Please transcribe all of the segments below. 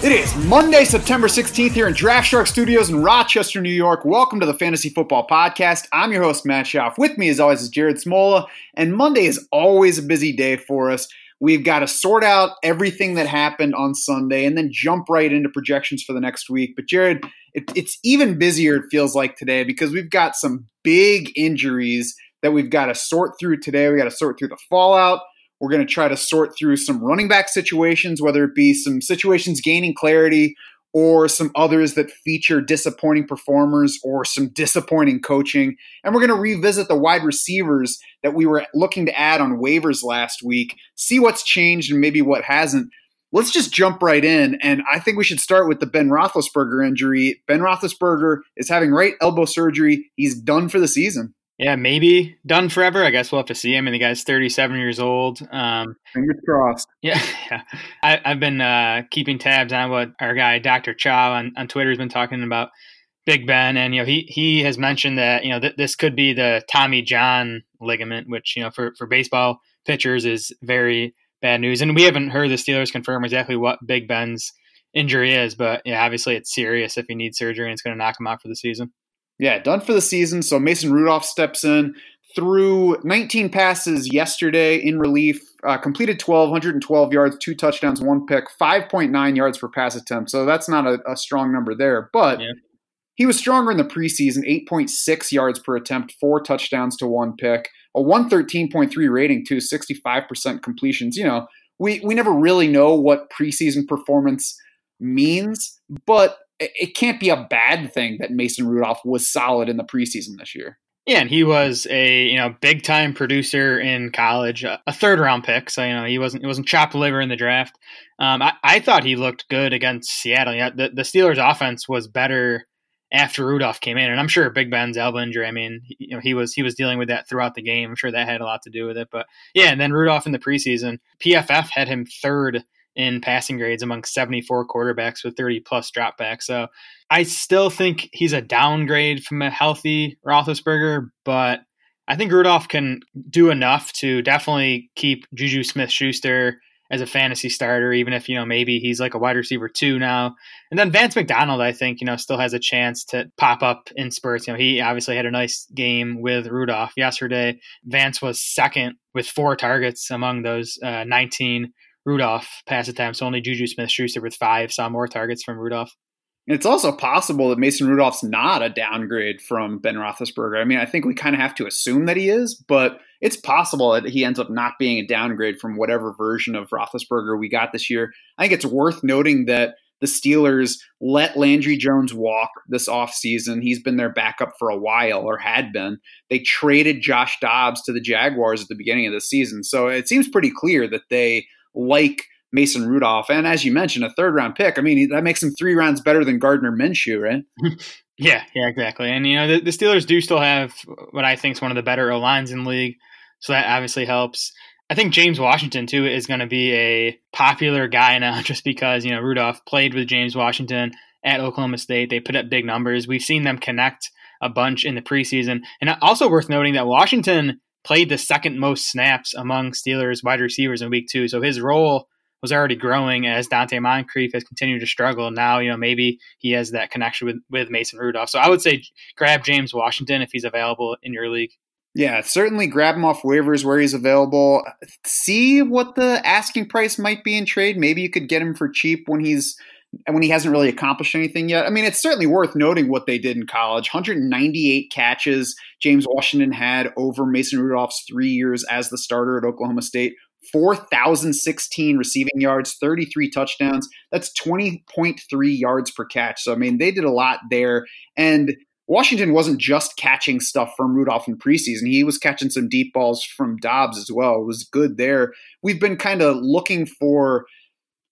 It is Monday, September 16th here in Draft Shark Studios in Rochester, New York. Welcome to the Fantasy Football Podcast. I'm your host, Matt Schauf. With me, as always, is Jared Smola. And Monday is always a busy day for us. We've got to sort out everything that happened on Sunday and then jump right into projections for the next week. But, Jared, it, it's even busier, it feels like today, because we've got some big injuries that we've got to sort through today. we got to sort through the fallout. We're going to try to sort through some running back situations, whether it be some situations gaining clarity or some others that feature disappointing performers or some disappointing coaching. And we're going to revisit the wide receivers that we were looking to add on waivers last week, see what's changed and maybe what hasn't. Let's just jump right in. And I think we should start with the Ben Roethlisberger injury. Ben Roethlisberger is having right elbow surgery. He's done for the season. Yeah, maybe done forever. I guess we'll have to see him. And the guy's 37 years old. Um, Fingers crossed. yeah, yeah. I, I've been uh, keeping tabs on what our guy Dr. Chow on, on Twitter has been talking about Big Ben, and you know he he has mentioned that you know th- this could be the Tommy John ligament, which you know for for baseball pitchers is very bad news. And we haven't heard the Steelers confirm exactly what Big Ben's injury is, but yeah, obviously it's serious if he needs surgery and it's going to knock him out for the season. Yeah, done for the season. So Mason Rudolph steps in through 19 passes yesterday in relief, uh, completed 12, 112 yards, two touchdowns, one pick, 5.9 yards per pass attempt. So that's not a, a strong number there, but Yeah. he was stronger in the preseason, 8.6 yards per attempt, four touchdowns to one pick, a 113.3 rating too, 65% completions. You know, we, we never really know what preseason performance means, but it, can't be a bad thing that Mason Rudolph was solid in the preseason this year. Yeah, and he was a you know big time producer in college, a, a third round pick. So you know he wasn't he wasn't chopped liver in the draft. Um, I, I thought he looked good against Seattle. Yeah, the, the Steelers' offense was better after Rudolph came in, and I'm sure Big Ben's elbow injury. I mean, you know he was he was dealing with that throughout the game. I'm sure that had a lot to do with it. But yeah, and then Rudolph in the preseason, PFF had him third in passing grades among 74 quarterbacks with 30 plus dropbacks. So I still think he's a downgrade from a healthy Roethlisberger, but I think Rudolph can do enough to definitely keep Juju Smith Schuster as a fantasy starter, even if, you know, maybe he's like a wide receiver two now. And then Vance McDonald, I think, you know, still has a chance to pop up in spurts. You know, he obviously had a nice game with Rudolph yesterday. Vance was second with four targets among those uh, 19 Rudolph pass attempts. Only Juju Smith Schuster with five saw more targets from Rudolph. It's also possible that Mason Rudolph's not a downgrade from Ben Roethlisberger. I mean, I think we kind of have to assume that he is, but it's possible that he ends up not being a downgrade from whatever version of Roethlisberger we got this year. I think it's worth noting that the Steelers let Landry Jones walk this offseason. He's been their backup for a while, or had been. They traded Josh Dobbs to the Jaguars at the beginning of the season. So it seems pretty clear that they like Mason Rudolph. And as you mentioned, a third round pick. I mean, that makes him three rounds better than Gardner Minshew, right? Yeah, yeah, exactly. And you know, the, the Steelers do still have what I think is one of the better O lines in the league, so that obviously helps. I think James Washington too is going to be a popular guy now, just because you know Rudolph played with James Washington at Oklahoma State. They put up big numbers. We've seen them connect a bunch in the preseason, and also worth noting that Washington played the second most snaps among Steelers wide receivers in Week Two, so his role was already growing as Donte Moncrief has continued to struggle. Now, you know, maybe he has that connection with, with Mason Rudolph. So I would say grab James Washington if he's available in your league. Yeah, certainly grab him off waivers where he's available. See what the asking price might be in trade. Maybe you could get him for cheap when he's when he hasn't really accomplished anything yet. I mean, it's certainly worth noting what they did in college. 198 catches James Washington had over Mason Rudolph's 3 years as the starter at Oklahoma State. 4,016 receiving yards, 33 touchdowns. That's 20.3 yards per catch. So, I mean, they did a lot there. And Washington wasn't just catching stuff from Rudolph in preseason. He was catching some deep balls from Dobbs as well. It was good there. We've been kind of looking for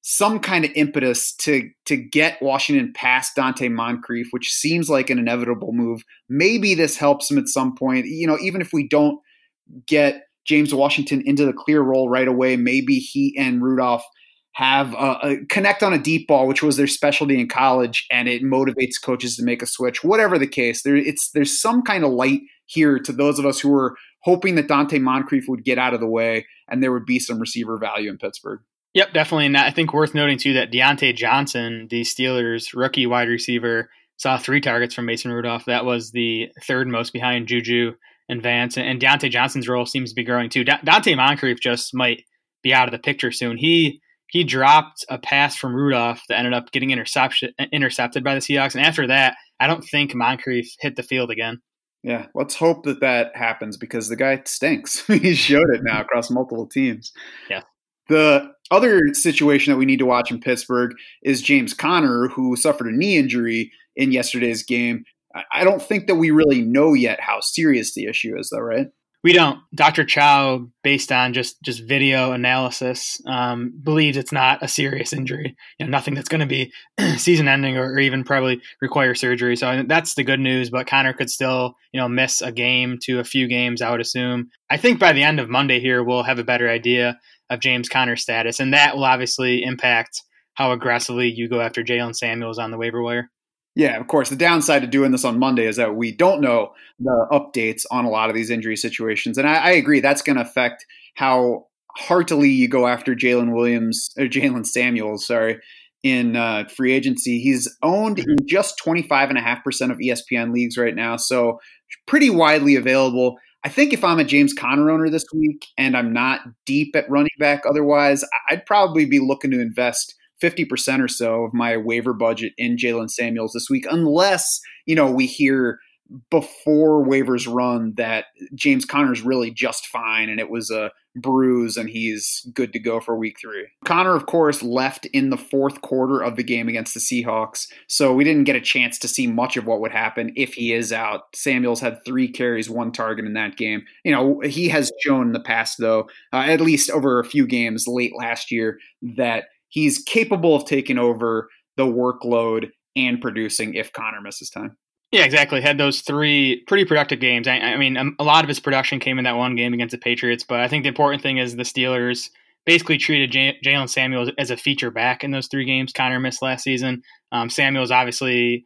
some kind of impetus to to get Washington past Donte Moncrief, which seems like an inevitable move. Maybe this helps him at some point. You know, even if we don't get James Washington into the clear role right away, maybe he and Rudolph have a, a connect on a deep ball, which was their specialty in college, and it motivates coaches to make a switch. Whatever the case, there it's there's some kind of light here to those of us who were hoping that Donte Moncrief would get out of the way and there would be some receiver value in Pittsburgh. Yep, definitely. And I think worth noting too that Diontae Johnson, the Steelers rookie wide receiver, saw three targets from Mason Rudolph. That was the third most behind Juju and Vance. And Diontae Johnson's role seems to be growing too. Donte Moncrief just might be out of the picture soon. He he dropped a pass from Rudolph that ended up getting intercepted intercepted by the Seahawks, and after that, I don't think Moncrief hit the field again. Yeah, let's hope that that happens because the guy stinks. he showed it now across multiple teams. Yeah. The other situation that we need to watch in Pittsburgh is James Conner, who suffered a knee injury in yesterday's game. I don't think that we really know yet how serious the issue is, though, right? We don't. Dr. Chow, based on just just video analysis, um, believes it's not a serious injury. You know, nothing that's going to be season-ending or, or, even probably require surgery. So that's the good news. But Conner could still, you know, miss a game to a few games. I would assume. I think by the end of Monday here, we'll have a better idea of James Conner's status, and that will obviously impact how aggressively you go after Jaylen Samuels on the waiver wire. Yeah, of course. The downside to doing this on Monday is that we don't know the updates on a lot of these injury situations, and I, I agree that's going to affect how heartily you go after Jalen Williams or Jaylen Samuels. Sorry, in uh, free agency, he's owned in just twenty five and a half percent of ESPN leagues right now, so pretty widely available. I think if I'm a James Conner owner this week and I'm not deep at running back, otherwise, I'd probably be looking to invest 50% or so of my waiver budget in Jaylen Samuels this week, unless, you know, we hear before waivers run that James Conner's really just fine and it was a bruise and he's good to go for week three. Conner, of course, left in the fourth quarter of the game against the Seahawks, so we didn't get a chance to see much of what would happen if he is out. Samuels had three carries, one target in that game. You know, he has shown in the past, though, uh, at least over a few games late last year, that he's capable of taking over the workload and producing if Conner misses time. Yeah, exactly. Had those three pretty productive games. I, I mean, um, a lot of his production came in that one game against the Patriots, but I think the important thing is the Steelers basically treated J- Jaylen Samuels as a feature back in those three games. Conner missed last season. Um, Samuels obviously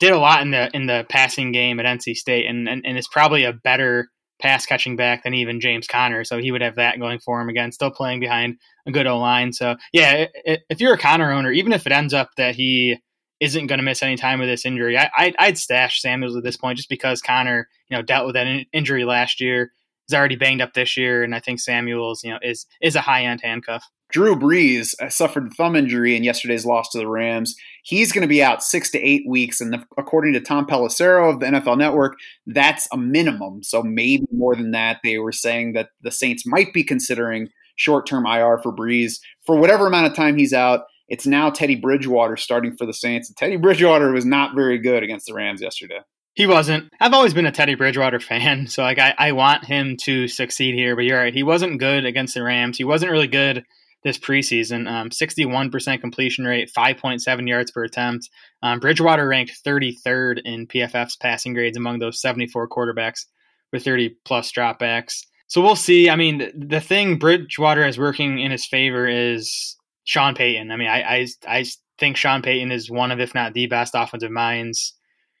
did a lot in the in the passing game at NC State, and, and and is probably a better pass catching back than even James Conner. So he would have that going for him again, still playing behind a good O line. So yeah, if you're a Conner owner, even if it ends up that he isn't going to miss any time with this injury, I, would stash Samuels at this point just because Conner, you know, dealt with that in- injury last year. He's already banged up this year, and I think Samuels, you know, is is a high end handcuff. Drew Brees uh, suffered a thumb injury in yesterday's loss to the Rams. He's going to be out six to eight weeks. And the, according to Tom Pelissero of the NFL Network, that's a minimum. So maybe more than that. They were saying that the Saints might be considering short term IR for Brees for whatever amount of time he's out. It's now Teddy Bridgewater starting for the Saints. And Teddy Bridgewater was not very good against the Rams yesterday. He wasn't. I've always been a Teddy Bridgewater fan, so like I, I want him to succeed here. But you're right, he wasn't good against the Rams. He wasn't really good this preseason. Um, 61% completion rate, 5.7 yards per attempt. Um, Bridgewater ranked 33rd in PFF's passing grades among those 74 quarterbacks with 30 plus dropbacks. So we'll see. I mean, the thing Bridgewater is working in his favor is Sean Payton. I mean, I, I, I think Sean Payton is one of, if not the best offensive minds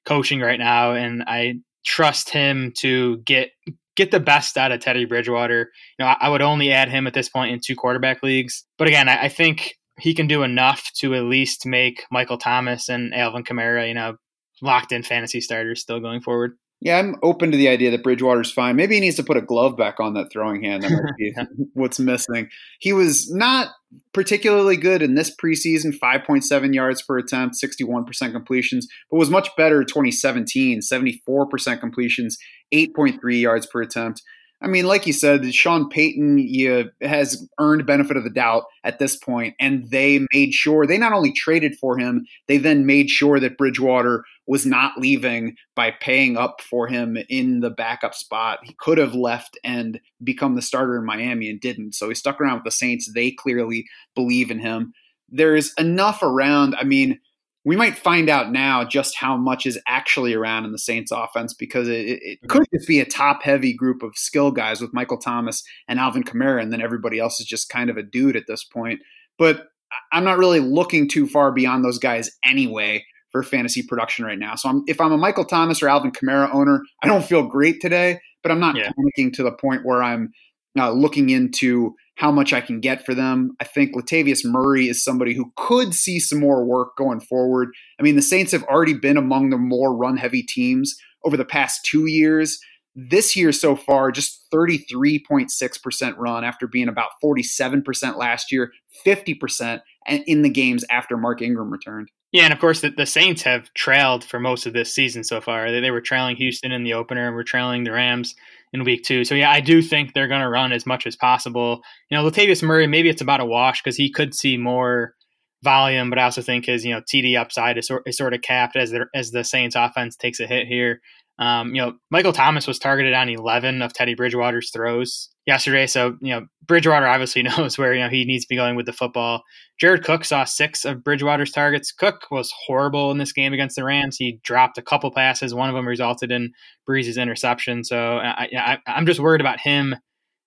coaching right now. And I trust him to get get the best out of Teddy Bridgewater. You know, I, I would only add him at this point in two quarterback leagues. But again, I, I, think he can do enough to at least make Michael Thomas and Alvin Kamara, you know, locked in fantasy starters still going forward. Yeah, I'm open to the idea that Bridgewater's fine. Maybe he needs to put a glove back on that throwing hand. That might be what's missing. He was not particularly good in this preseason 5.7 yards per attempt, 61% completions, but was much better 2017, 74% completions, 8.3 yards per attempt. I mean, like you said, Sean Payton you, has earned benefit of the doubt at this point, and they made sure they not only traded for him, they then made sure that Bridgewater was not leaving by paying up for him in the backup spot. He could have left and become the starter in Miami and didn't. So he stuck around with the Saints. They clearly believe in him. There's enough around. I mean, we might find out now just how much is actually around in the Saints offense because it, it mm-hmm. could just be a top heavy group of skill guys with Michael Thomas and Alvin Kamara, and then everybody else is just kind of a dude at this point. But I'm not really looking too far beyond those guys anyway for fantasy production right now. So I'm, if I'm a Michael Thomas or Alvin Kamara owner, I don't feel great today, but I'm not Yeah. panicking to the point where I'm uh, looking into how much I can get for them. I think Latavius Murray is somebody who could see some more work going forward. I mean, the Saints have already been among the more run heavy teams over the past two years. This year so far, just 33.6% run after being about 47% last year, 50% in the games after Mark Ingram returned. Yeah, and of course the, the Saints have trailed for most of this season so far. They, they were trailing Houston in the opener and were trailing the Rams in week two. So yeah, I do think they're going to run as much as possible. You know, Latavius Murray, maybe it's about a wash because he could see more volume, but I also think his you know TD upside is, sort- is sort of capped as the as the Saints offense takes a hit here. Um, you know, Michael Thomas was targeted on 11 of Teddy Bridgewater's throws yesterday. So, you know, Bridgewater obviously knows where, you know, he needs to be going with the football. Jared Cook saw six of Bridgewater's targets. Cook was horrible in this game against the Rams. He dropped a couple passes. One of them resulted in Brees's interception. So I, I, I'm just worried about him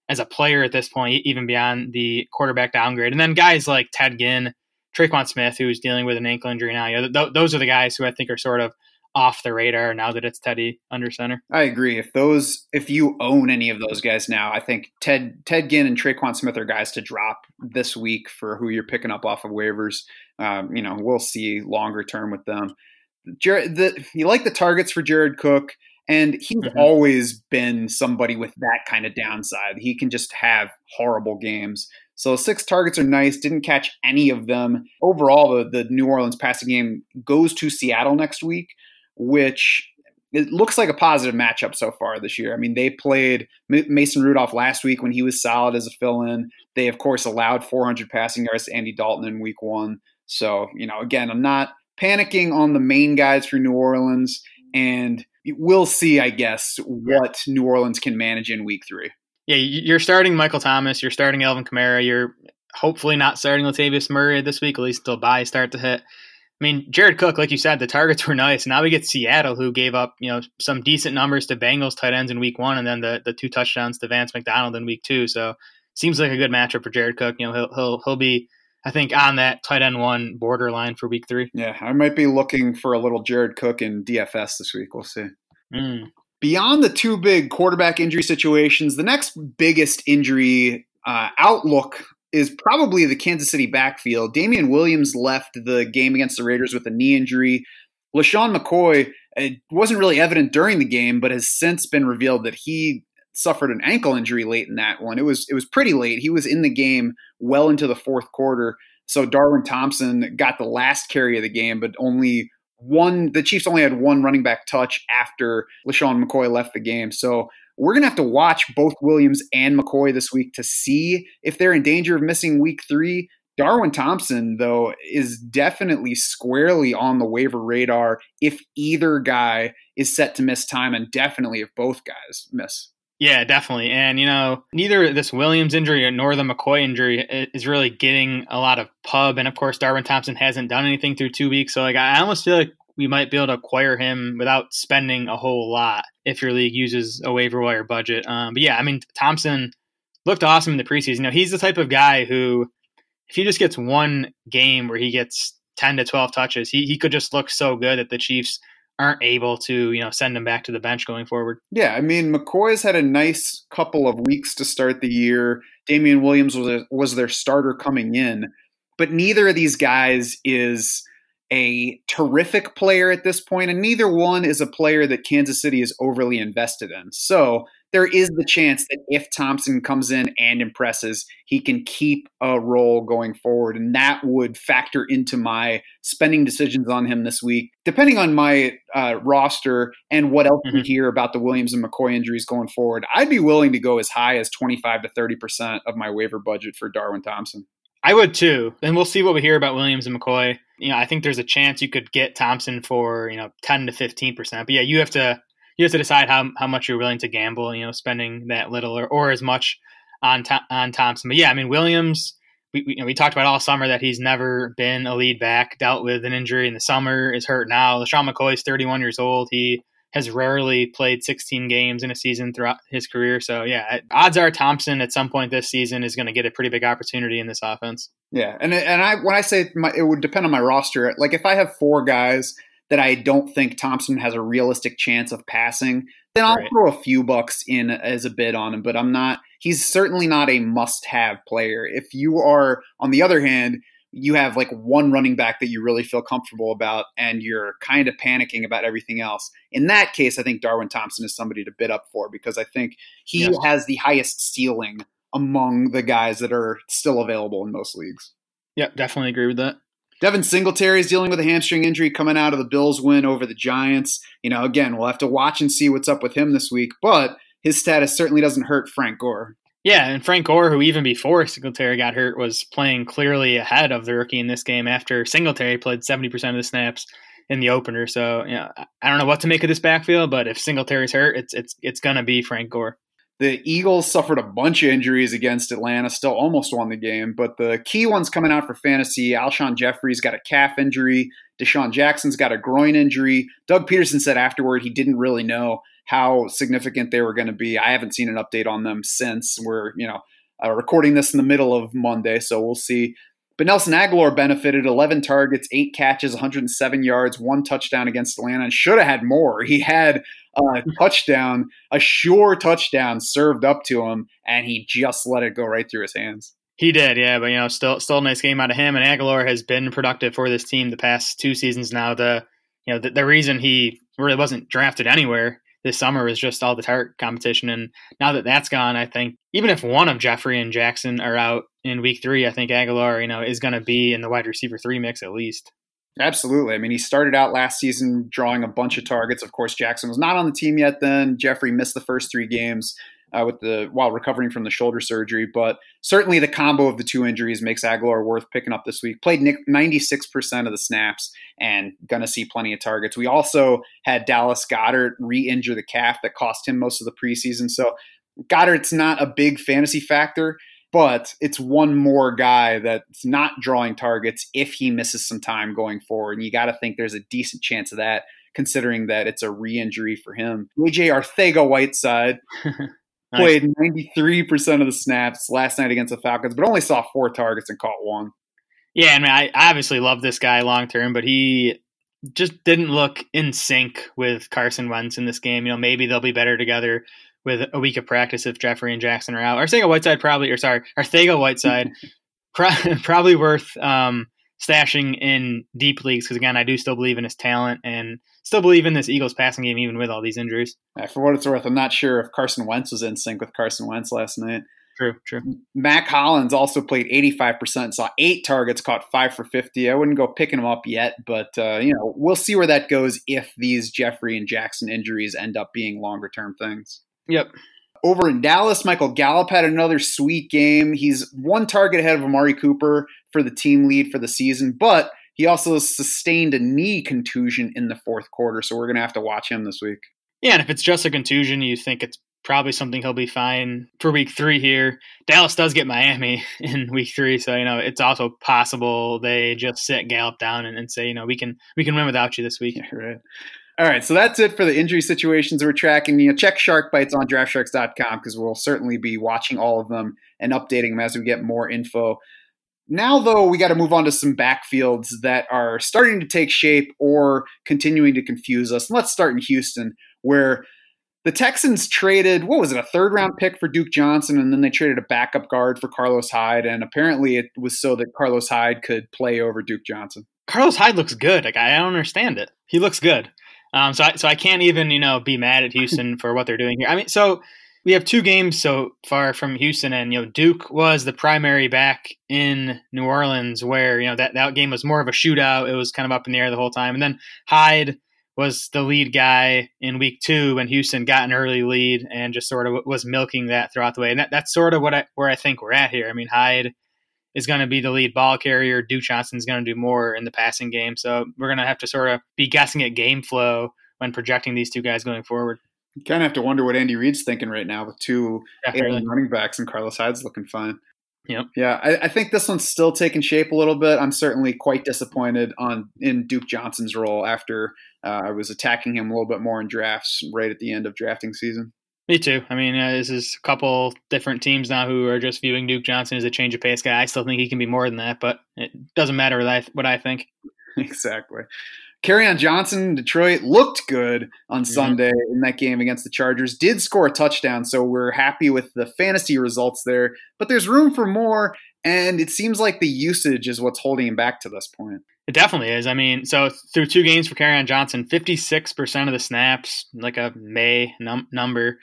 as a player at this point, even beyond the quarterback downgrade. And then guys like Ted Ginn, Tre'Quan Smith, who's dealing with an ankle injury now. You know, th- those are the guys who I think are sort of off the radar now that it's Teddy under center. I agree. If those, if you own any of those guys now, I think Ted Ted Ginn and Tre'Quan Smith are guys to drop this week for who you're picking up off of waivers. Um, you know, we'll see longer term with them. Jared, the, you like the targets for Jared Cook, and he's Mhm. always been somebody with that kind of downside. He can just have horrible games. So six targets are nice. Didn't catch any of them. Overall, the, the New Orleans passing game goes to Seattle next week, which it looks like a positive matchup so far this year. I mean, they played M- Mason Rudolph last week when he was solid as a fill-in. They of course allowed 400 passing yards to Andy Dalton in week one. So you know, again, I'm not panicking on the main guys for New Orleans, and we'll see, I guess, what New Orleans can manage in week three. Yeah, you- you're starting Michael Thomas. You're starting Elvin Kamara. You're hopefully not starting Latavius Murray this week, at least until byes start to hit. I mean, Jared Cook, like you said, the targets were nice. Now we get Seattle, who gave up you know some decent numbers to Bengals tight ends in week one, and then the the two touchdowns to Vance McDonald in week two. So seems like a good matchup for Jared Cook. You know, he'll he'll he'll be, I think, on that tight end one borderline for week three. Yeah, I might be looking for a little Jared Cook in DFS this week. We'll see. Mm. Beyond the two big quarterback injury situations, the next biggest injury uh, outlook is probably the Kansas City backfield. Damien Williams left the game against the Raiders with a knee injury. LeSean McCoy, it wasn't really evident during the game, but has since been revealed that he suffered an ankle injury late in that one. It was it was pretty late. He was in the game well into the fourth quarter. So Darwin Thompson got the last carry of the game, but only one. The Chiefs only had one running back touch after LeSean McCoy left the game. So we're gonna have to watch both Williams and McCoy this week to see if they're in danger of missing Week Three. Darwin Thompson, though, is definitely squarely on the waiver radar if either guy is set to miss time, and definitely if both guys miss. Yeah, definitely. And, you know, neither this Williams injury nor the McCoy injury is really getting a lot of pub. And, of course, Darwin Thompson hasn't done anything through two weeks. So, like, I almost feel like we might be able to acquire him without spending a whole lot if your league uses a waiver wire budget. Um, but, yeah, I mean, Thompson looked awesome in the preseason. You know, he's the type of guy who, if he just gets one game where he gets 10 to 12 touches, he, he could just look so good that the Chiefs aren't able to, you know, send him back to the bench going forward. Yeah, I mean, McCoy's had a nice couple of weeks to start the year. Damien Williams was was their starter coming in, but neither of these guys is a terrific player at this point, and neither one is a player that Kansas City is overly invested in. So there is the chance that if Thompson comes in and impresses, he can keep a role going forward, and that would factor into my spending decisions on him this week, depending on my uh, roster and what else we Mhm. hear about the Williams and McCoy injuries going forward. I'd be willing to go as high as twenty-five to thirty percent of my waiver budget for Darwin Thompson. I would too. And we'll see what we hear about Williams and McCoy. You know, I think there's a chance you could get Thompson for, you know, 10 to 15%. But yeah, you have to you have to decide how how much you're willing to gamble, you know, spending that little or, or as much on on Thompson. But yeah, I mean, Williams we, we, you know, we talked about all summer that he's never been a lead back, dealt with an injury in the summer, is hurt now. LeSean McCoy is 31 years old. He has rarely played 16 games in a season throughout his career. So yeah, odds are Thompson at some point this season is going to get a pretty big opportunity in this offense. Yeah, and and I when I say my, it would depend on my roster. Like if I have four guys that I don't think Thompson has a realistic chance of passing, then I'll Right. throw a few bucks in as a bid on him. But I'm not. He's certainly not a must-have player. If you are, on the other hand, you have like one running back that you really feel comfortable about, and you're kind of panicking about everything else. In that case, I think Darwin Thompson is somebody to bid up for because I think he Yes. has the highest ceiling among the guys that are still available in most leagues. Yep, definitely agree with that. Devin Singletary is dealing with a hamstring injury coming out of the Bills win over the Giants. You know, again, we'll have to watch and see what's up with him this week, but his status certainly doesn't hurt Frank Gore. Yeah, and Frank Gore, who even before Singletary got hurt, was playing clearly ahead of the rookie in this game after Singletary played 70% of the snaps in the opener. So, you know, I- don't know what to make of this backfield, but if Singletary's hurt, it's it's it's going to be Frank Gore. The Eagles suffered a bunch of injuries against Atlanta, still almost won the game, but the key ones coming out for fantasy Alshon Jeffery's got a calf injury, DeSean Jackson's got a groin injury. Doug Pederson said afterward he didn't really know how significant they were going to be. I haven't seen an update on them since. We're, you know, uh, recording this in the middle of Monday, so we'll see. But Nelson Agholor benefited 11 targets, eight catches, 107 yards, one touchdown against Atlanta, and should have had more. He had a touchdown, a sure touchdown served up to him, and he just let it go right through his hands. He did, yeah, but you know, still still a nice game out of him. And Agholor has been productive for this team the past two seasons now. The you know the, the reason he really wasn't drafted anywhere this summer was just all the target competition. And now that that's gone, I think even if one of Jeffery and Jackson are out in week three, I think Agholor, you know, is going to be in the wide receiver three mix at least. Absolutely. I mean, he started out last season drawing a bunch of targets. Of course, Jackson was not on the team yet then. Jeffery missed the first three games uh, with the while recovering from the shoulder surgery, but certainly the combo of the two injuries makes Agholor worth picking up this week. Played 96% of the snaps and to see plenty of targets. We also had Dallas Goedert re-injure the calf that cost him most of the preseason. So Goedert's not a big fantasy factor, but it's one more guy that's not drawing targets if he misses some time going forward. And you got to think there's a decent chance of that, considering that it's a re injury for him. AJ Arthega Whiteside Nice. played 93% of the snaps last night against the Falcons, but only saw four targets and caught one. Yeah, I mean, I obviously love this guy long term, but he just didn't look in sync with Carson Wentz in this game. You know, maybe they'll be better together with a week of practice if Jeffery and Jackson are out. Arcega Whiteside probably, or sorry, Arthega Whiteside pro- probably worth um, stashing in deep leagues because again, I do still believe in his talent and still believe in this Eagles passing game even with all these injuries. Uh, for what it's worth, I'm not sure if Carson Wentz was in sync with Carson Wentz last night. True, true. Mack Hollins also played 85%, saw eight targets, caught five for 50. I wouldn't go picking him up yet, but uh, you know we'll see where that goes if these Jeffery and Jackson injuries end up being longer term things. Yep. Over in Dallas, Michael Gallup had another sweet game. He's one target ahead of Amari Cooper for the team lead for the season, but he also sustained a knee contusion in the fourth quarter, so we're going to have to watch him this week. Yeah, and if it's just a contusion, you think it's probably something he'll be fine for week three here. Dallas does get Miami in week three, so you know it's also possible they just sit Gallup down and, and say, you know, we can we can win without you this week. Yeah, right. All right, so that's it for the injury situations we're tracking. You know, check Shark Bites on DraftSharks.com because we'll certainly be watching all of them and updating them as we get more info. Now, though, we got to move on to some backfields that are starting to take shape or continuing to confuse us. Let's start in Houston, where the Texans traded, what was it, a third round pick for Duke Johnson, and then they traded a backup guard for Carlos Hyde. And apparently it was so that Carlos Hyde could play over Duke Johnson. Carlos Hyde looks good. Like I don't understand it. He looks good. Um, so I, so I can't even you know be mad at Houston for what they're doing here. I mean, so we have two games so far from Houston, and you know Duke was the primary back in New Orleans, where you know that that game was more of a shootout. It was kind of up in the air the whole time, and then Hyde was the lead guy in week two when Houston got an early lead and just sort of was milking that throughout the way. And that, that's sort of what I, where I think we're at here. I mean, Hyde is going to be the lead ball carrier. Duke Johnson is going to do more in the passing game. So we're going to have to sort of be guessing at game flow when projecting these two guys going forward. You kind of have to wonder what Andy Reid's thinking right now with two running backs and Carlos Hyde's looking fine. Yep. Yeah, I, I think this one's still taking shape a little bit. I'm certainly quite disappointed on in Duke Johnson's role after uh, I was attacking him a little bit more in drafts right at the end of drafting season. Me too. I mean, uh, this is a couple different teams now who are just viewing Duke Johnson as a change of pace guy. I still think he can be more than that, but it doesn't matter what I, what I think. Exactly. Kerryon Johnson, Detroit looked good on Mhm. Sunday in that game against the Chargers. Did score a touchdown, so we're happy with the fantasy results there. But there's room for more, and it seems like the usage is what's holding him back to this point. It definitely is. I mean, so through two games for Kerryon Johnson, 56% of the snaps, like a May num- number,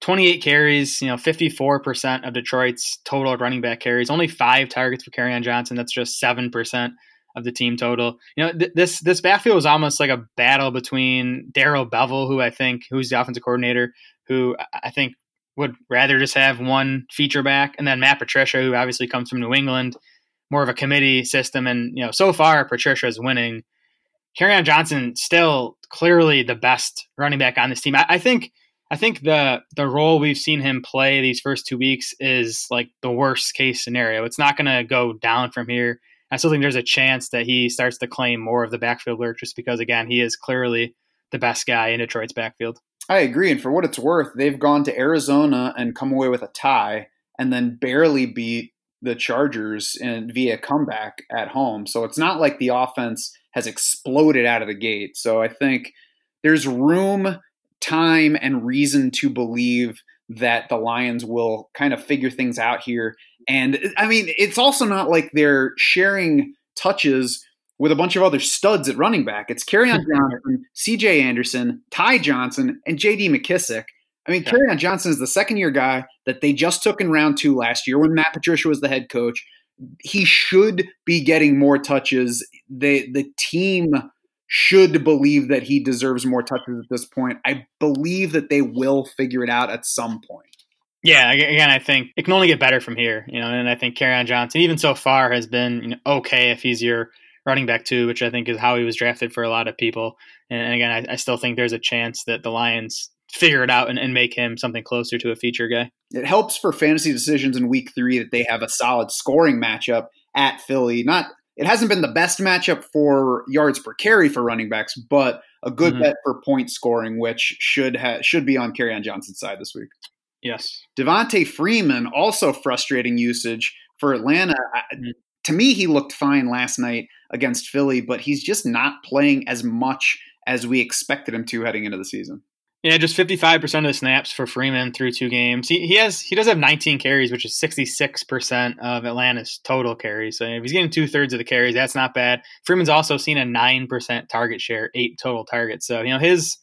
28 carries, you know, 54% of Detroit's total running back carries, only five targets for Kerryon Johnson. That's just 7% of the team total. You know, th- this this backfield was almost like a battle between Darrell Bevell, who I think, who's the offensive coordinator, who I- think would rather just have one feature back, and then Matt Patricia, who obviously comes from New England, more of a committee system. And you know, so far Patricia is winning. Kerryon Johnson still clearly the best running back on this team. I, I think. I think the the role we've seen him play these first two weeks is like the worst case scenario. It's not going to go down from here. I still think there's a chance that he starts to claim more of the backfield work just because again he is clearly the best guy in Detroit's backfield. I agree, and for what it's worth, they've gone to Arizona and come away with a tie, and then barely beat the Chargers in, via comeback at home. So it's not like the offense has exploded out of the gate. So I think there's room, time, and reason to believe that the Lions will kind of figure things out here. And I mean, it's also not like they're sharing touches with a bunch of other studs at running back. It's Kerryon Johnson, CJ Anderson, Ty Johnson, and JD McKissic. I mean, Yeah. Kerryon Johnson is the second year guy that they just took in round two last year when Matt Patricia was the head coach. He should be getting more touches. They, the team should believe that he deserves more touches at this point. I believe that they will figure it out at some point. Yeah, again, I think it can only get better from here, you know. And I think Kerryon Johnson, even so far, has been you know, okay if he's your running back too, which I think is how he was drafted for a lot of people. And, and again, I, I still think there's a chance that the Lions figure it out and, and make him something closer to a feature guy. It helps for fantasy decisions in week three that they have a solid scoring matchup at Philly. Not it hasn't been the best matchup for yards per carry for running backs, but a good Mhm. bet for point scoring, which should ha- should be on Kerryon Johnson's side this week. Yes. Devonta Freeman also frustrating usage for Atlanta. Mhm. To me, he looked fine last night against Philly, but he's just not playing as much as we expected him to heading into the season. Yeah, just 55% of the snaps for Freeman through two games. He, he has he does have 19 carries, which is 66% of Atlanta's total carries. So if he's getting two thirds of the carries, that's not bad. Freeman's also seen a 9% target share, eight total targets. So, you know, his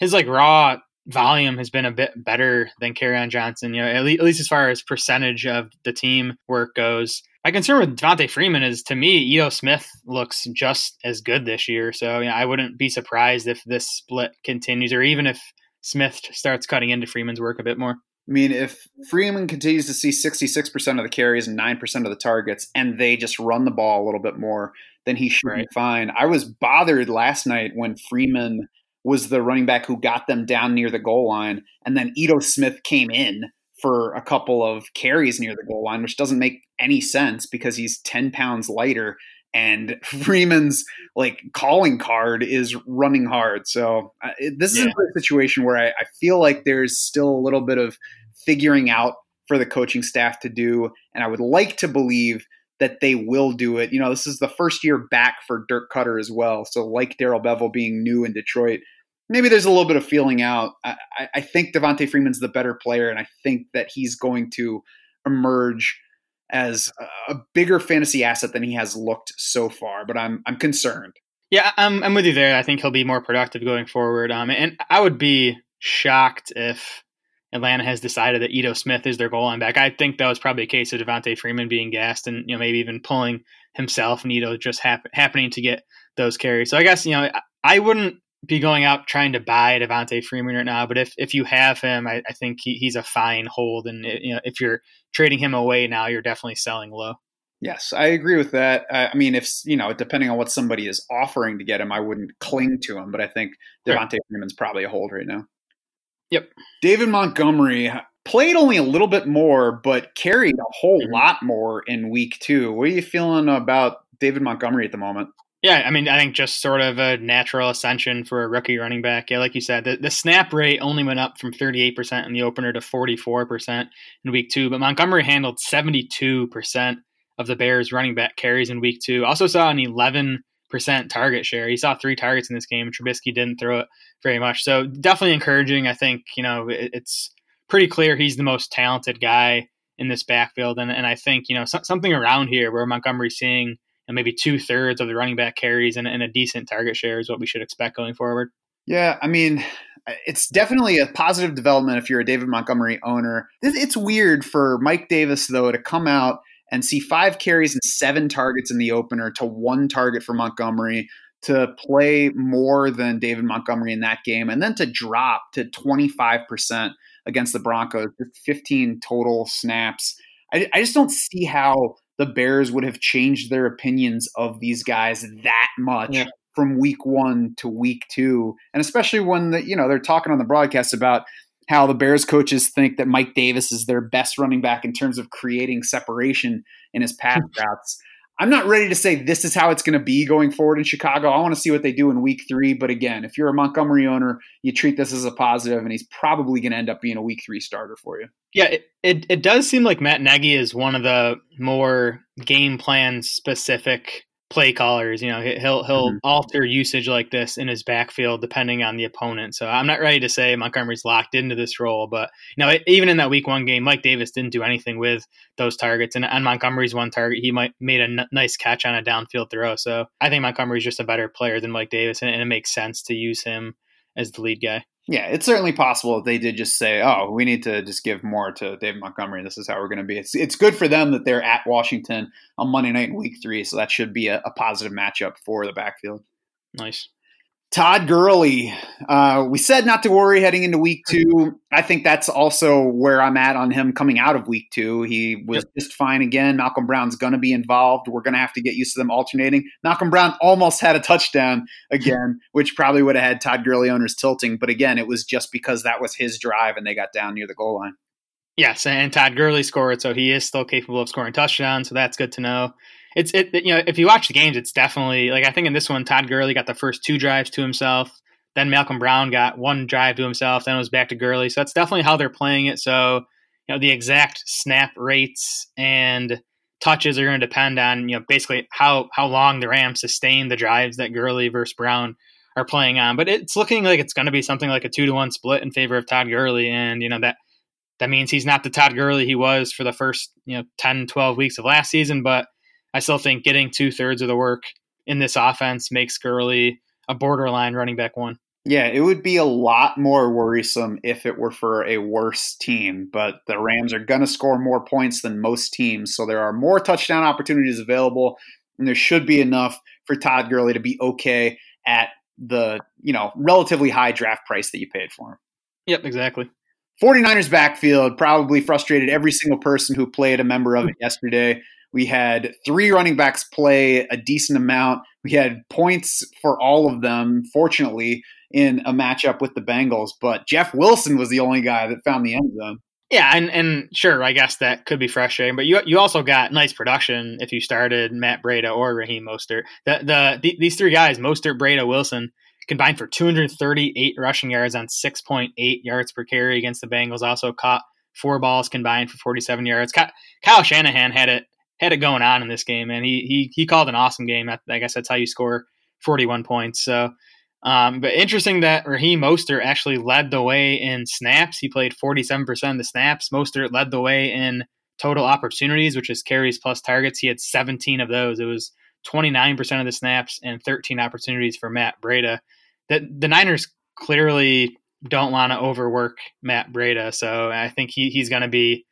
his like raw volume has been a bit better than Kerryon Johnson, you know, at, le- at least as far as percentage of the team work goes. My concern with Devonta Freeman is to me, Ito Smith looks just as good this year. So you know, I wouldn't be surprised if this split continues or even if Smith starts cutting into Freeman's work a bit more. I mean, if Freeman continues to see 66% of the carries and 9% of the targets, and they just run the ball a little bit more, then he should Right. be fine. I was bothered last night when Freeman was the running back who got them down near the goal line, and then Ito Smith came in for a couple of carries near the goal line, which doesn't make any sense because he's 10 pounds lighter and Freeman's like calling card is running hard. So uh, this is Yeah. a situation where I, I feel like there's still a little bit of figuring out for the coaching staff to do, and I would like to believe that they will do it. You know, this is the first year back for Dirk Koetter as well. So like Darrell Bevell being new in Detroit, maybe there's a little bit of feeling out. I, I- think Devonta Freeman's the better player, and I think that he's going to emerge as a bigger fantasy asset than he has looked so far. But I'm I'm concerned. Yeah, I'm, I'm with you there. I think he'll be more productive going forward. Um, and I would be shocked if Atlanta has decided that Ito Smith is their goal line back. I think that was probably a case of Devonta Freeman being gassed and you know maybe even pulling himself and Ito just hap- happening to get those carries. So I guess you know I, I wouldn't be going out trying to buy Devonta Freeman right now, but if if you have him, I, I think he, he's a fine hold. And you know if you're trading him away now, you're definitely selling low. Yes, I agree with that. I I mean, if you know, depending on what somebody is offering to get him, I wouldn't cling to him. But I think. Devonta Freeman's probably a hold right now. Yep. David Montgomery played only a little bit more, but carried a whole Mhm. lot more in week two. What are you feeling about David Montgomery at the moment? Yeah, I mean, I think just sort of a natural ascension for a rookie running back. Yeah, like you said, the, the snap rate only went up from 38% in the opener to 44% in week two, but Montgomery handled 72% of the Bears running back carries in week two. Also saw an 11% target share. He saw three targets in this game. Trubisky didn't throw it very much. So definitely encouraging. I think, you know, it, it's pretty clear he's the most talented guy in this backfield. And, and I think, you know, so, something around here where Montgomery's seeing and maybe two thirds of the running back carries and, and a decent target share is what we should expect going forward. Yeah, I mean, it's definitely a positive development if you're a David Montgomery owner. It's weird for Mike Davis, though, to come out and see five carries and seven targets in the opener to one target for Montgomery to play more than David Montgomery in that game and then to drop to 25% against the Broncos, 15 total snaps. I, I just don't see how the Bears would have changed their opinions of these guys that much yeah. from week one to week two. And especially when the, you know, they're talking on the broadcast about how the Bears coaches think that Mike Davis is their best running back in terms of creating separation in his pass hmm. routes. I'm not ready to say this is how it's going to be going forward in Chicago. I want to see what they do in week three. But again, if you're a Montgomery owner, you treat this as a positive, and he's probably going to end up being a week three starter for you. Yeah, it, it, it does seem like Matt Nagy is one of the more game plan specific play callers. You know, he'll he'll mm-hmm. alter usage like this in his backfield depending on the opponent. So I'm not ready to say Montgomery's locked into this role, but you know, even in that Week One game, Mike Davis didn't do anything with those targets, and on Montgomery's one target, he might made a n- nice catch on a downfield throw. So I think Montgomery's just a better player than Mike Davis, and, and it makes sense to use him as the lead guy. Yeah, it's certainly possible they did just say, "Oh, we need to just give more to David Montgomery. This is how we're going to be." It's it's good for them that they're at Washington on Monday night in Week Three, so that should be a, a positive matchup for the backfield. Nice. Todd Gurley, uh, we said not to worry heading into week two. I think that's also where I'm at on him coming out of week two. He was yep. just fine again. Malcolm Brown's going to be involved. We're going to have to get used to them alternating. Malcolm Brown almost had a touchdown again, which probably would have had Todd Gurley owners tilting. But again, it was just because that was his drive and they got down near the goal line. Yes, and Todd Gurley scored, so he is still capable of scoring touchdowns. So that's good to know it's it you know if you watch the games, it's definitely like I think in this one Todd Gurley got the first two drives to himself. Then Malcolm Brown got one drive to himself. Then it was back to Gurley. So that's definitely how they're playing it. So you know the exact snap rates and touches are going to depend on you know basically how how long the Rams sustain the drives that Gurley versus Brown are playing on. But it's looking like it's going to be something like a two to one split in favor of Todd Gurley, and you know that that means he's not the Todd Gurley he was for the first you know 10, 12 weeks of last season, but I still think getting two thirds of the work in this offense makes Gurley a borderline running back one. Yeah, it would be a lot more worrisome if it were for a worse team, but the Rams are going to score more points than most teams. So there are more touchdown opportunities available, and there should be enough for Todd Gurley to be okay at the, you know, relatively high draft price that you paid for him. Yep, exactly. 49ers backfield probably frustrated every single person who played a member of it yesterday. We had three running backs play a decent amount. We had points for all of them, fortunately, in a matchup with the Bengals. But Jeff Wilson was the only guy that found the end zone. Yeah, and, and sure, I guess that could be frustrating, but you you also got nice production if you started Matt Breida or Raheem Mostert. The, the, the these three guys, Mostert, Breida, Wilson, combined for 238 rushing yards on 6.8 yards per carry against the Bengals. Also caught four balls combined for 47 yards. Kyle Shanahan had it had it going on in this game, and he he he called an awesome game. I guess that's how you score 41 points. So, um, but interesting that Raheem Mostert actually led the way in snaps. He played 47% of the snaps. Mostert led the way in total opportunities, which is carries plus targets. He had 17 of those. It was 29% of the snaps and 13 opportunities for Matt Breida. The the Niners clearly don't want to overwork Matt Breida, so I think he he's going to be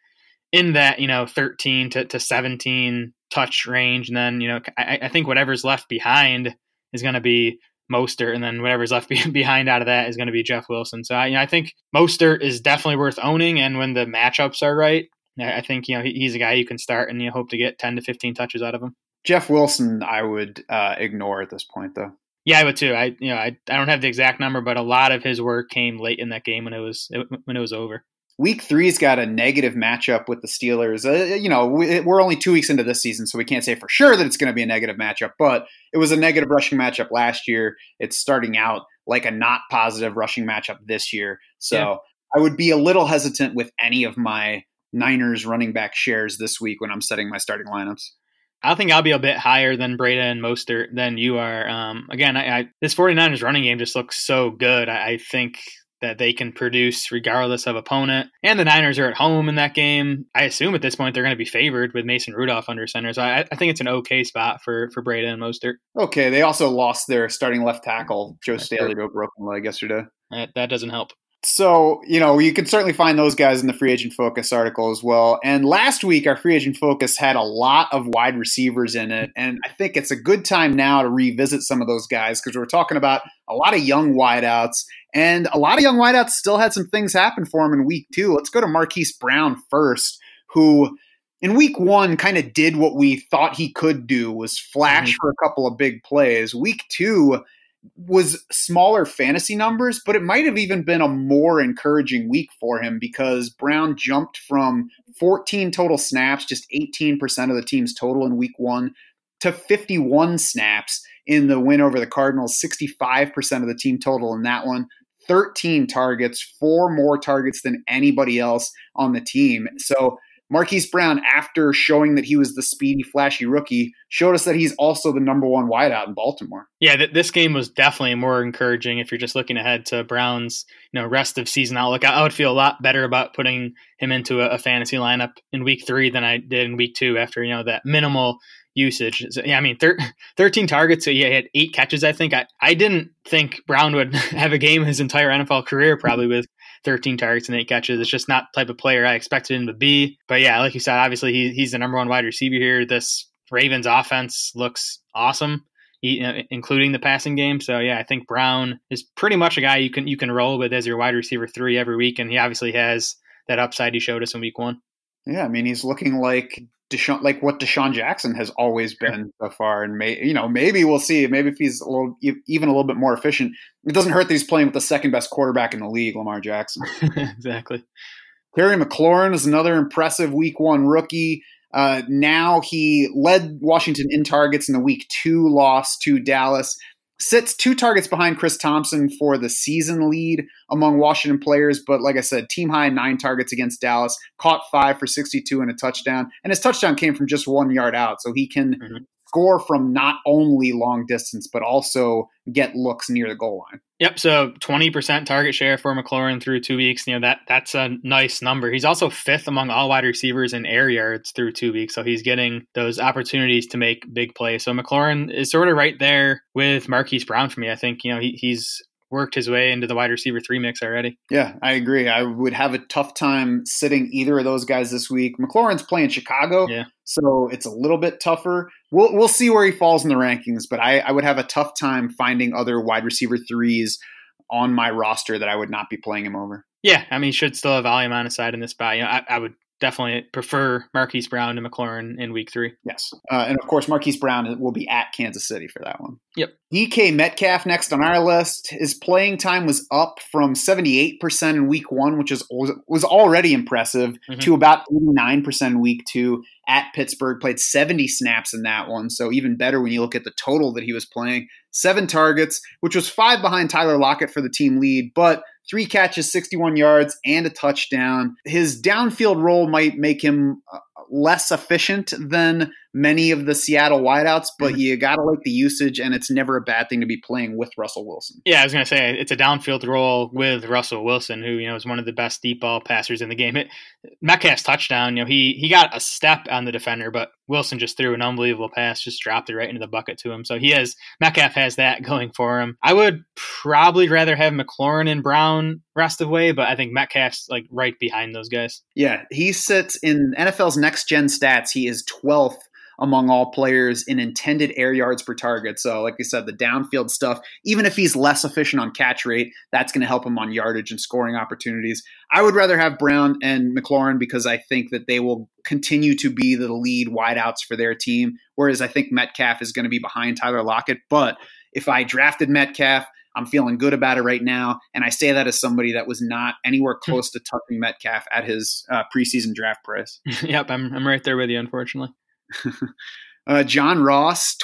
in that you know 13 to, to 17 touch range and then you know I, I think whatever's left behind is going to be Mostert, and then whatever's left behind out of that is going to be Jeff Wilson. So I, you know, I think Mostert is definitely worth owning, and when the matchups are right, I think you know he's a guy you can start and you hope to get 10 to 15 touches out of him. Jeff Wilson, I would uh, ignore at this point, though. Yeah, I would too. I you know I, I don't have the exact number, but a lot of his work came late in that game when it was when it was over. Week three's got a negative matchup with the Steelers. Uh, you know, we're only two weeks into this season, so we can't say for sure that it's going to be a negative matchup, but it was a negative rushing matchup last year. It's starting out like a not positive rushing matchup this year. So yeah. I would be a little hesitant with any of my Niners running back shares this week when I'm setting my starting lineups. I think I'll be a bit higher than Breida and Mostert than you are. Um, again, I, I, this 49ers running game just looks so good. I, I, think that they can produce regardless of opponent. And the Niners are at home in that game. I assume at this point they're going to be favored with Mason Rudolph under center. So I, I think it's an okay spot for for Breida and Mostert. Okay, they also lost their starting left tackle Joe Staley to a broken leg yesterday. That, that doesn't help so you know you can certainly find those guys in the free agent focus article as well and last week our free agent focus had a lot of wide receivers in it and i think it's a good time now to revisit some of those guys because we're talking about a lot of young wideouts and a lot of young wideouts still had some things happen for him in week two let's go to marquise brown first who in week one kind of did what we thought he could do was flash mm-hmm. for a couple of big plays week two was smaller fantasy numbers, but it might have even been a more encouraging week for him because Brown jumped from 14 total snaps, just 18% of the team's total in week one, to 51 snaps in the win over the Cardinals, 65% of the team total in that one. 13 targets, four more targets than anybody else on the team. So Marquise Brown, after showing that he was the speedy, flashy rookie, showed us that he's also the number one wideout in Baltimore. Yeah, th- this game was definitely more encouraging if you're just looking ahead to Brown's you know rest of season outlook. I, I would feel a lot better about putting him into a, a, fantasy lineup in week three than I did in week two after you know that minimal usage. So, yeah, I mean, thir- 13 targets, so he had eight catches. I think I, I didn't think Brown would have a game his entire NFL career probably with 13 targets and eight catches. It's just not the type of player I expected him to be. But yeah, like you said, obviously he, he's the number one wide receiver here. This Ravens offense looks awesome. including the passing game, so yeah, I think Brown is pretty much a guy you can you can roll with as your wide receiver three every week, and he obviously has that upside he showed us in week one. Yeah, I mean he's looking like DeSean, like what DeSean Jackson has always been so far, and may you know maybe we'll see. Maybe if he's a little even a little bit more efficient, it doesn't hurt that he's playing with the second best quarterback in the league, Lamar Jackson. exactly. Terry McLaurin is another impressive Week One rookie. Uh, now he led Washington in targets in the Week Two loss to Dallas sits two targets behind Chris Thompson for the season lead among Washington players. But like I said, team high nine targets against Dallas, caught five for 62 and a touchdown. And his touchdown came from just one yard out. So he can mm-hmm score from not only long distance, but also get looks near the goal line. Yep. So 20% target share for McLaurin through two weeks. You know, that that's a nice number. He's also fifth among all wide receivers in air yards through two weeks. So he's getting those opportunities to make big plays. So McLaurin is sort of right there with Marquise Brown for me. I think, you know, he, he's worked his way into the wide receiver three mix already. Yeah, I agree. I would have a tough time sitting either of those guys this week. McLaurin's playing Chicago, yeah. so it's a little bit tougher. We'll we'll see where he falls in the rankings, but I, I would have a tough time finding other wide receiver threes on my roster that I would not be playing him over. Yeah, I mean, he should still have volume on his side in this spot. You know, I, I would definitely prefer Marquise Brown to McLaurin in week three. Yes. Uh, and of course, Marquise Brown will be at Kansas City for that one. Yep. DK Metcalf next on our list. His playing time was up from 78% in week one, which is was already impressive, mm-hmm. to about 89% in week two at Pittsburgh. Played 70 snaps in that one. So even better when you look at the total that he was playing. Seven targets, which was five behind Tyler Lockett for the team lead, but three catches, 61 yards, and a touchdown. His downfield role might make him uh, less efficient than many of the Seattle wideouts, but mm-hmm. you got to like the usage, and it's never a bad thing to be playing with Russell Wilson. Yeah, I was going to say it's a downfield role with Russell Wilson, who you know is one of the best deep ball passers in the game. It, Metcalf's touchdown, you know, he he got a step on the defender, but Wilson just threw an unbelievable pass, just dropped it right into the bucket to him. So he has Metcalf has that going for him. I would probably rather have McLaurin and Brown rest of way, but I think Metcalf's like right behind those guys. Yeah, he sits in NFL's next gen stats. He is 12th among all players in intended air yards per target. So, like you said, the downfield stuff, even if he's less efficient on catch rate, that's going to help him on yardage and scoring opportunities. I would rather have Brown and McLaurin because I think that they will continue to be the lead wideouts for their team, whereas I think Metcalf is going to be behind Tyler Lockett. But if I drafted Metcalf, I'm feeling good about it right now. And I say that as somebody that was not anywhere Hmm. close to touching Metcalf at his uh, preseason draft price. yep, I'm I'm right there with you. Unfortunately, Uh, John Ross,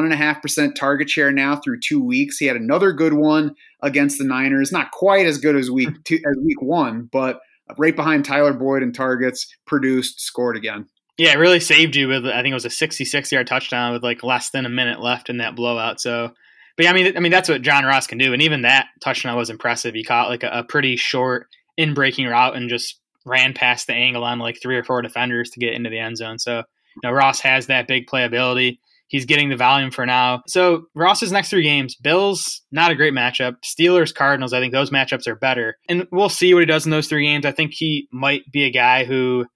21.5% target share now through two weeks. He had another good one against the Niners. Not quite as good as week two, as week one, but right behind Tyler Boyd in targets, produced, scored again. yeah, it really saved you with I think it was a 66 yard touchdown with like less than a minute left in that blowout. So, but yeah, I mean, I mean that's what John Ross can do, and even that touchdown was impressive. He caught like a, a pretty short in breaking route and just ran past the angle on like three or four defenders to get into the end zone. So, you know, Ross has that big playability. He's getting the volume for now. So Ross's next three games, Bills, not a great matchup. Steelers, Cardinals, I think those matchups are better. And we'll see what he does in those three games. I think he might be a guy who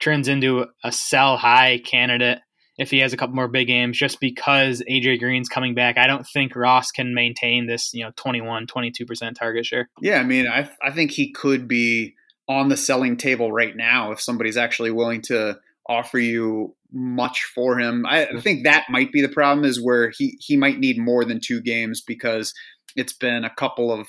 turns into a sell high candidate if he has a couple more big games just because AJ Green's coming back. I don't think Ross can maintain this, you know, 21, 22% target share. Yeah, I mean, I I think he could be on the selling table right now if somebody's actually willing to offer you much for him. I, I think that might be the problem is where he he might need more than two games because it's been a couple of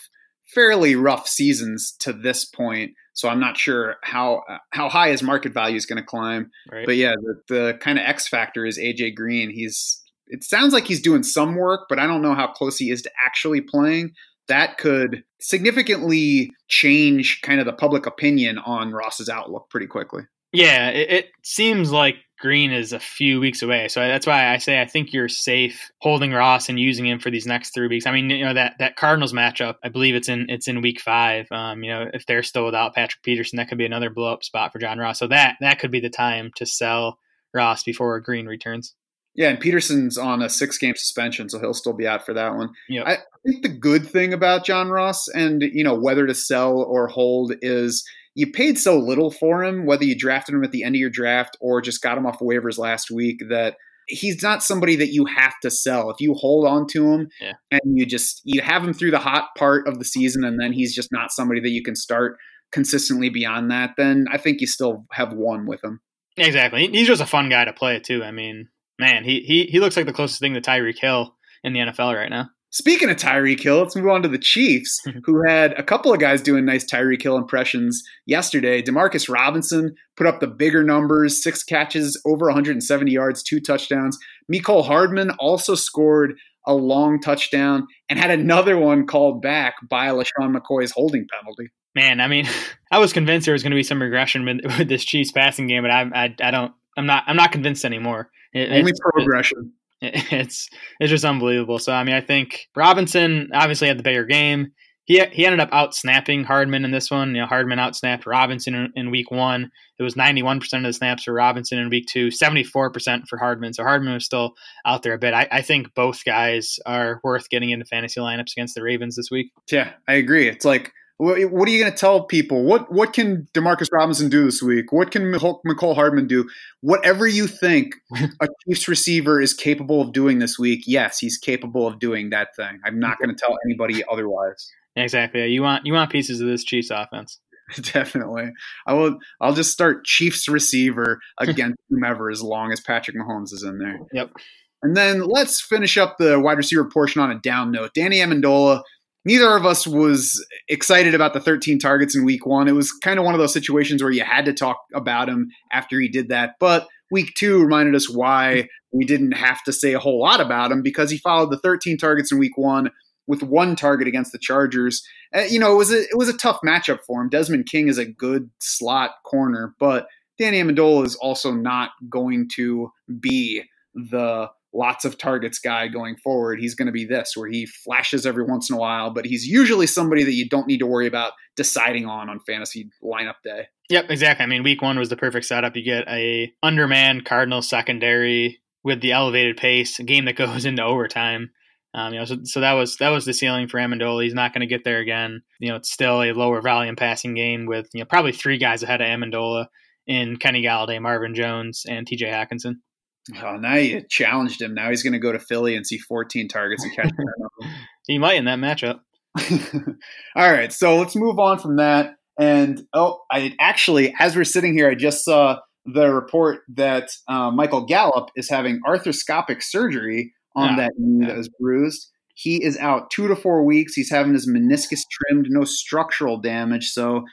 fairly rough seasons to this point. So I'm not sure how uh, how high his market value is going to climb. Right. But yeah, the, the kind of X factor is AJ Green. He's it sounds like he's doing some work, but I don't know how close he is to actually playing. That could significantly change kind of the public opinion on Ross's outlook pretty quickly. Yeah, it, it seems like Green is a few weeks away. So that's why I say I think you're safe holding Ross and using him for these next three weeks. I mean, you know that that Cardinals matchup, I believe it's in it's in week five. Um, you know, if they're still without Patrick Peterson, that could be another blow up spot for John Ross. So that that could be the time to sell Ross before Green returns. Yeah, and Peterson's on a six game suspension, so he'll still be out for that one. Yep. I think the good thing about John Ross and you know whether to sell or hold is you paid so little for him, whether you drafted him at the end of your draft or just got him off waivers last week, that he's not somebody that you have to sell. If you hold on to him Yeah. and you just you have him through the hot part of the season and then he's just not somebody that you can start consistently beyond that, then I think you still have one with him. Exactly. He's just a fun guy to play too. I mean, man, he he he looks like the closest thing to Tyreek Hill in the NFL right now. Speaking of Tyreek Hill, let's move on to the Chiefs, who had a couple of guys doing nice Tyreek Hill impressions yesterday. Demarcus Robinson put up the bigger numbers six catches, over 170 yards, two touchdowns. Mecole Hardman also scored a long touchdown and had another one called back by LeSean McCoy's holding penalty. Man, I mean, I was convinced there was going to be some regression with, this Chiefs passing game, but I, I, I don't, I'm not, I'm not convinced anymore. It, Only progression. it's, it's just unbelievable. So, I mean, I think Robinson obviously had the bigger game. He, he ended up out snapping Hardman in this one. You know, Hardman out snapped Robinson in, in week one. It was 91% of the snaps for Robinson in week two, 74% for Hardman. So Hardman was still out there a bit. I, I think both guys are worth getting into fantasy lineups against the Ravens this week. Yeah, I agree. It's like, what, what are you going to tell people? What what can Demarcus Robinson do this week? What can Mecole Hardman do? Whatever you think a Chiefs receiver is capable of doing this week, yes, he's capable of doing that thing. I'm not going to tell anybody otherwise. Exactly. You want you want pieces of this Chiefs offense. Definitely. I will. I'll just start Chiefs receiver against whomever as long as Patrick Mahomes is in there. Yep. And then let's finish up the wide receiver portion on a down note. Danny Amendola. Neither of us was excited about the 13 targets in week one. It was kind of one of those situations where you had to talk about him after he did that. But week two reminded us why we didn't have to say a whole lot about him because he followed the 13 targets in week one with one target against the Chargers. Uh, you know, it was a it was a tough matchup for him. Desmond King is a good slot corner, but Danny Amendola is also not going to be the lots of targets guy going forward. He's going to be this where he flashes every once in a while, but he's usually somebody that you don't need to worry about deciding on on fantasy lineup day. Yep, exactly. I mean, week one was the perfect setup. You get a undermanned Cardinal secondary with the elevated pace, a game that goes into overtime. Um, you know, so, so that was that was the ceiling for Amendola. He's not going to get there again. You know, it's still a lower volume passing game with you know probably three guys ahead of Amendola in Kenny Golladay, Marvin Jones, and T.J. Hockenson. Oh, now you challenged him. Now he's going to go to Philly and see 14 targets and catch He might in that matchup. All right, so let's move on from that. And oh, I actually, as we're sitting here, I just saw the report that uh, Michael Gallup is having arthroscopic surgery on Ah, that knee yeah. that was bruised. He is out two to four weeks. He's having his meniscus trimmed, no structural damage. So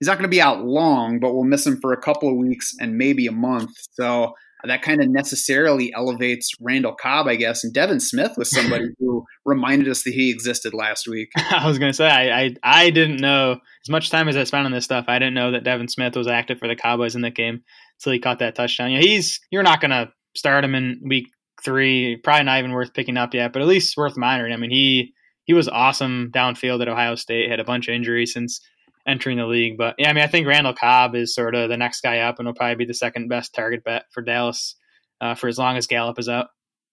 he's not going to be out long, but we'll miss him for a couple of weeks and maybe a month. So that kind of necessarily elevates Randall Cobb, I guess. And Devin Smith was somebody who reminded us that he existed last week. I was going to say, I, I, I didn't know as much time as I spent on this stuff. I didn't know that Devin Smith was active for the Cowboys in that game until he caught that touchdown. Yeah, he's you're not going to start him in week three. Probably not even worth picking up yet, but at least worth monitoring. I mean, he he was awesome downfield at Ohio State. Had a bunch of injuries since entering the league. But yeah, I mean, I think Randall Cobb is sort of the next guy up and will probably be the second best target bet for Dallas uh, for as long as Gallup is out.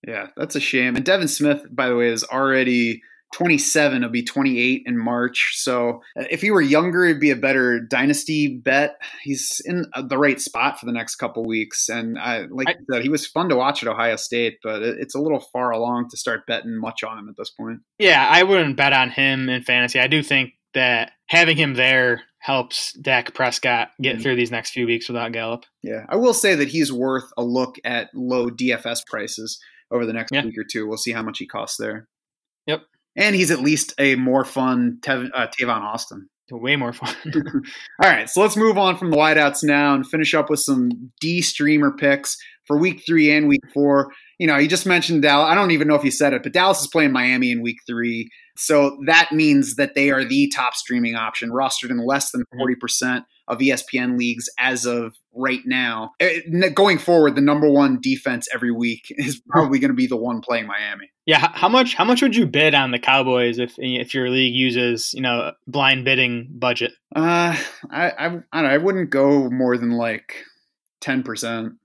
Yeah, that's a shame. And Devin Smith, by the way, is already 27. He'll be 28 in March. So uh, if he were younger, it'd be a better dynasty bet. He's in the right spot for the next couple weeks. And I, like I, said, he was fun to watch at Ohio State, but it's a little far along to start betting much on him at this point. Yeah, I wouldn't bet on him in fantasy. I do think that having him there helps Dak Prescott get mm-hmm. through these next few weeks without Gallup. Yeah, I will say that he's worth a look at low DFS prices over the next yeah. week or two. We'll see how much he costs there. Yep. And he's at least a more fun Tev- uh, Tavon Austin. Way more fun. All right, so let's move on from the wideouts now and finish up with some D streamer picks for week three and week four. You know, you just mentioned Dallas. I don't even know if you said it, but Dallas is playing Miami in week three. So that means that they are the top streaming option, rostered in less than 40% mm-hmm. of ESPN leagues as of right now. Eh, going forward, the number one defense every week is probably going to be the one playing Miami. Yeah, how much how much would you bid on the Cowboys if if your league uses, you know, blind bidding budget? Uh I I, I don't know, I wouldn't go more than like 10%.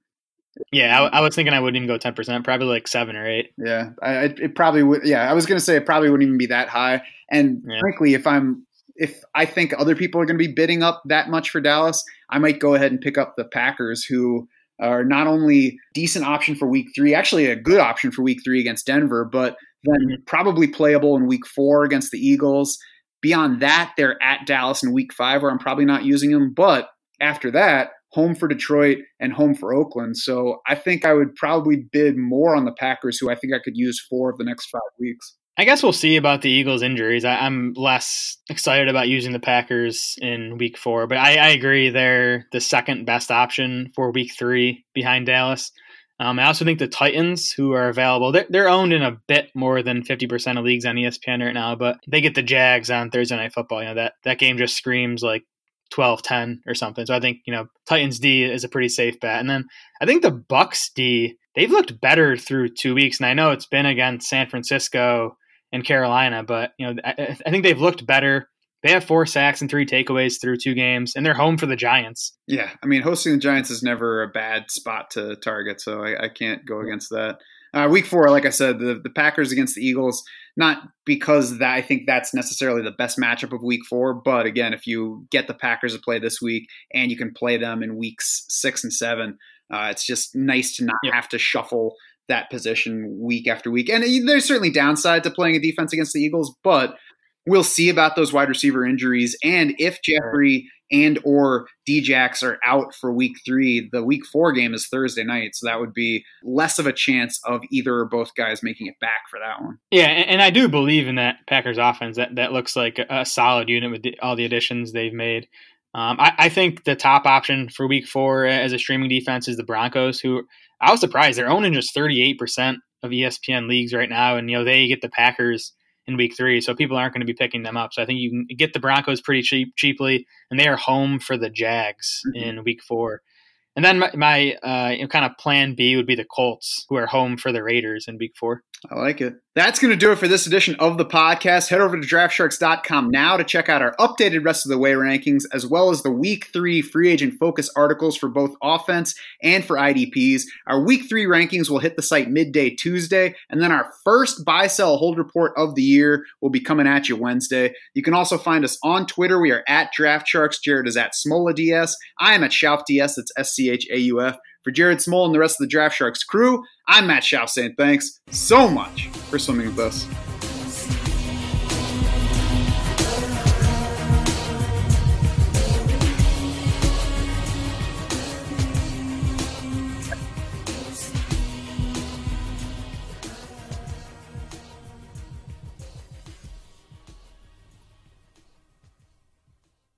Yeah, I, I, was thinking I wouldn't even go ten percent, probably like seven or eight. Yeah, I, it probably would. Yeah, I was gonna say it probably wouldn't even be that high. And yeah. frankly, if I'm if I think other people are going to be bidding up that much for Dallas, I might go ahead and pick up the Packers, who are not only decent option for Week Three, actually a good option for Week Three against Denver, but then mm-hmm. probably playable in Week Four against the Eagles. Beyond that, they're at Dallas in Week Five, where I'm probably not using them. But after that, home for Detroit and home for Oakland. So I think I would probably bid more on the Packers, who I think I could use four of the next five weeks. I guess we'll see about the Eagles' injuries. I, am less excited about using the Packers in week four, but I, I, agree they're the second best option for week three behind Dallas. Um, I also think the Titans, who are available, they're, they're, owned in a bit more than 50% of leagues on ESPN right now, but they get the Jags on Thursday Night Football. You know, that, that game just screams like 12 10 or something. So I think, you know, Titans D is a pretty safe bet. And then I think the Bucs D, they've looked better through two weeks. And I know it's been against San Francisco and Carolina, but, you know, I, I think they've looked better. They have four sacks and three takeaways through two games, and they're home for the Giants. Yeah. I mean, hosting the Giants is never a bad spot to target. So I, I can't go against that. Uh, week four, like I said, the, the Packers against the Eagles, not because that I think that's necessarily the best matchup of week four, but again, if you get the Packers to play this week and you can play them in weeks six and seven, uh, it's just nice to not yep. have to shuffle that position week after week. And there's certainly downside to playing a defense against the Eagles, but we'll see about those wide receiver injuries. And if Jeffery and or Djax are out for week three, the week four game is Thursday night. So that would be less of a chance of either or both guys making it back for that one. Yeah, and, I do believe in that Packers offense. That that looks like a solid unit with the, all the additions they've made. Um, I, I, think the top option for week four as a streaming defense is the Broncos, who I was surprised they're owning just 38% of ESPN leagues right now. And, you know, they get the Packers in week three, so people aren't going to be picking them up. So I think you can get the Broncos pretty cheap, cheaply, and they are home for the Jags mm-hmm. in week four. And then my, my uh, you know, kind of plan B would be the Colts, who are home for the Raiders in week four. I like it. That's going to do it for this edition of the podcast. Head over to draftsharks.com now to check out our updated rest of the way rankings, as well as the week three free agent focus articles for both offense and for IDPs. Our week three rankings will hit the site midday Tuesday, and then our first buy sell hold report of the year will be coming at you Wednesday. You can also find us on Twitter. We are at DraftSharks. Jared is at SmolaDS. I am at SchaufDS. That's S C H A U F. For Jared Smola and the rest of the Draft Sharks crew, I'm Matt Schauf saying thanks so much for swimming with us.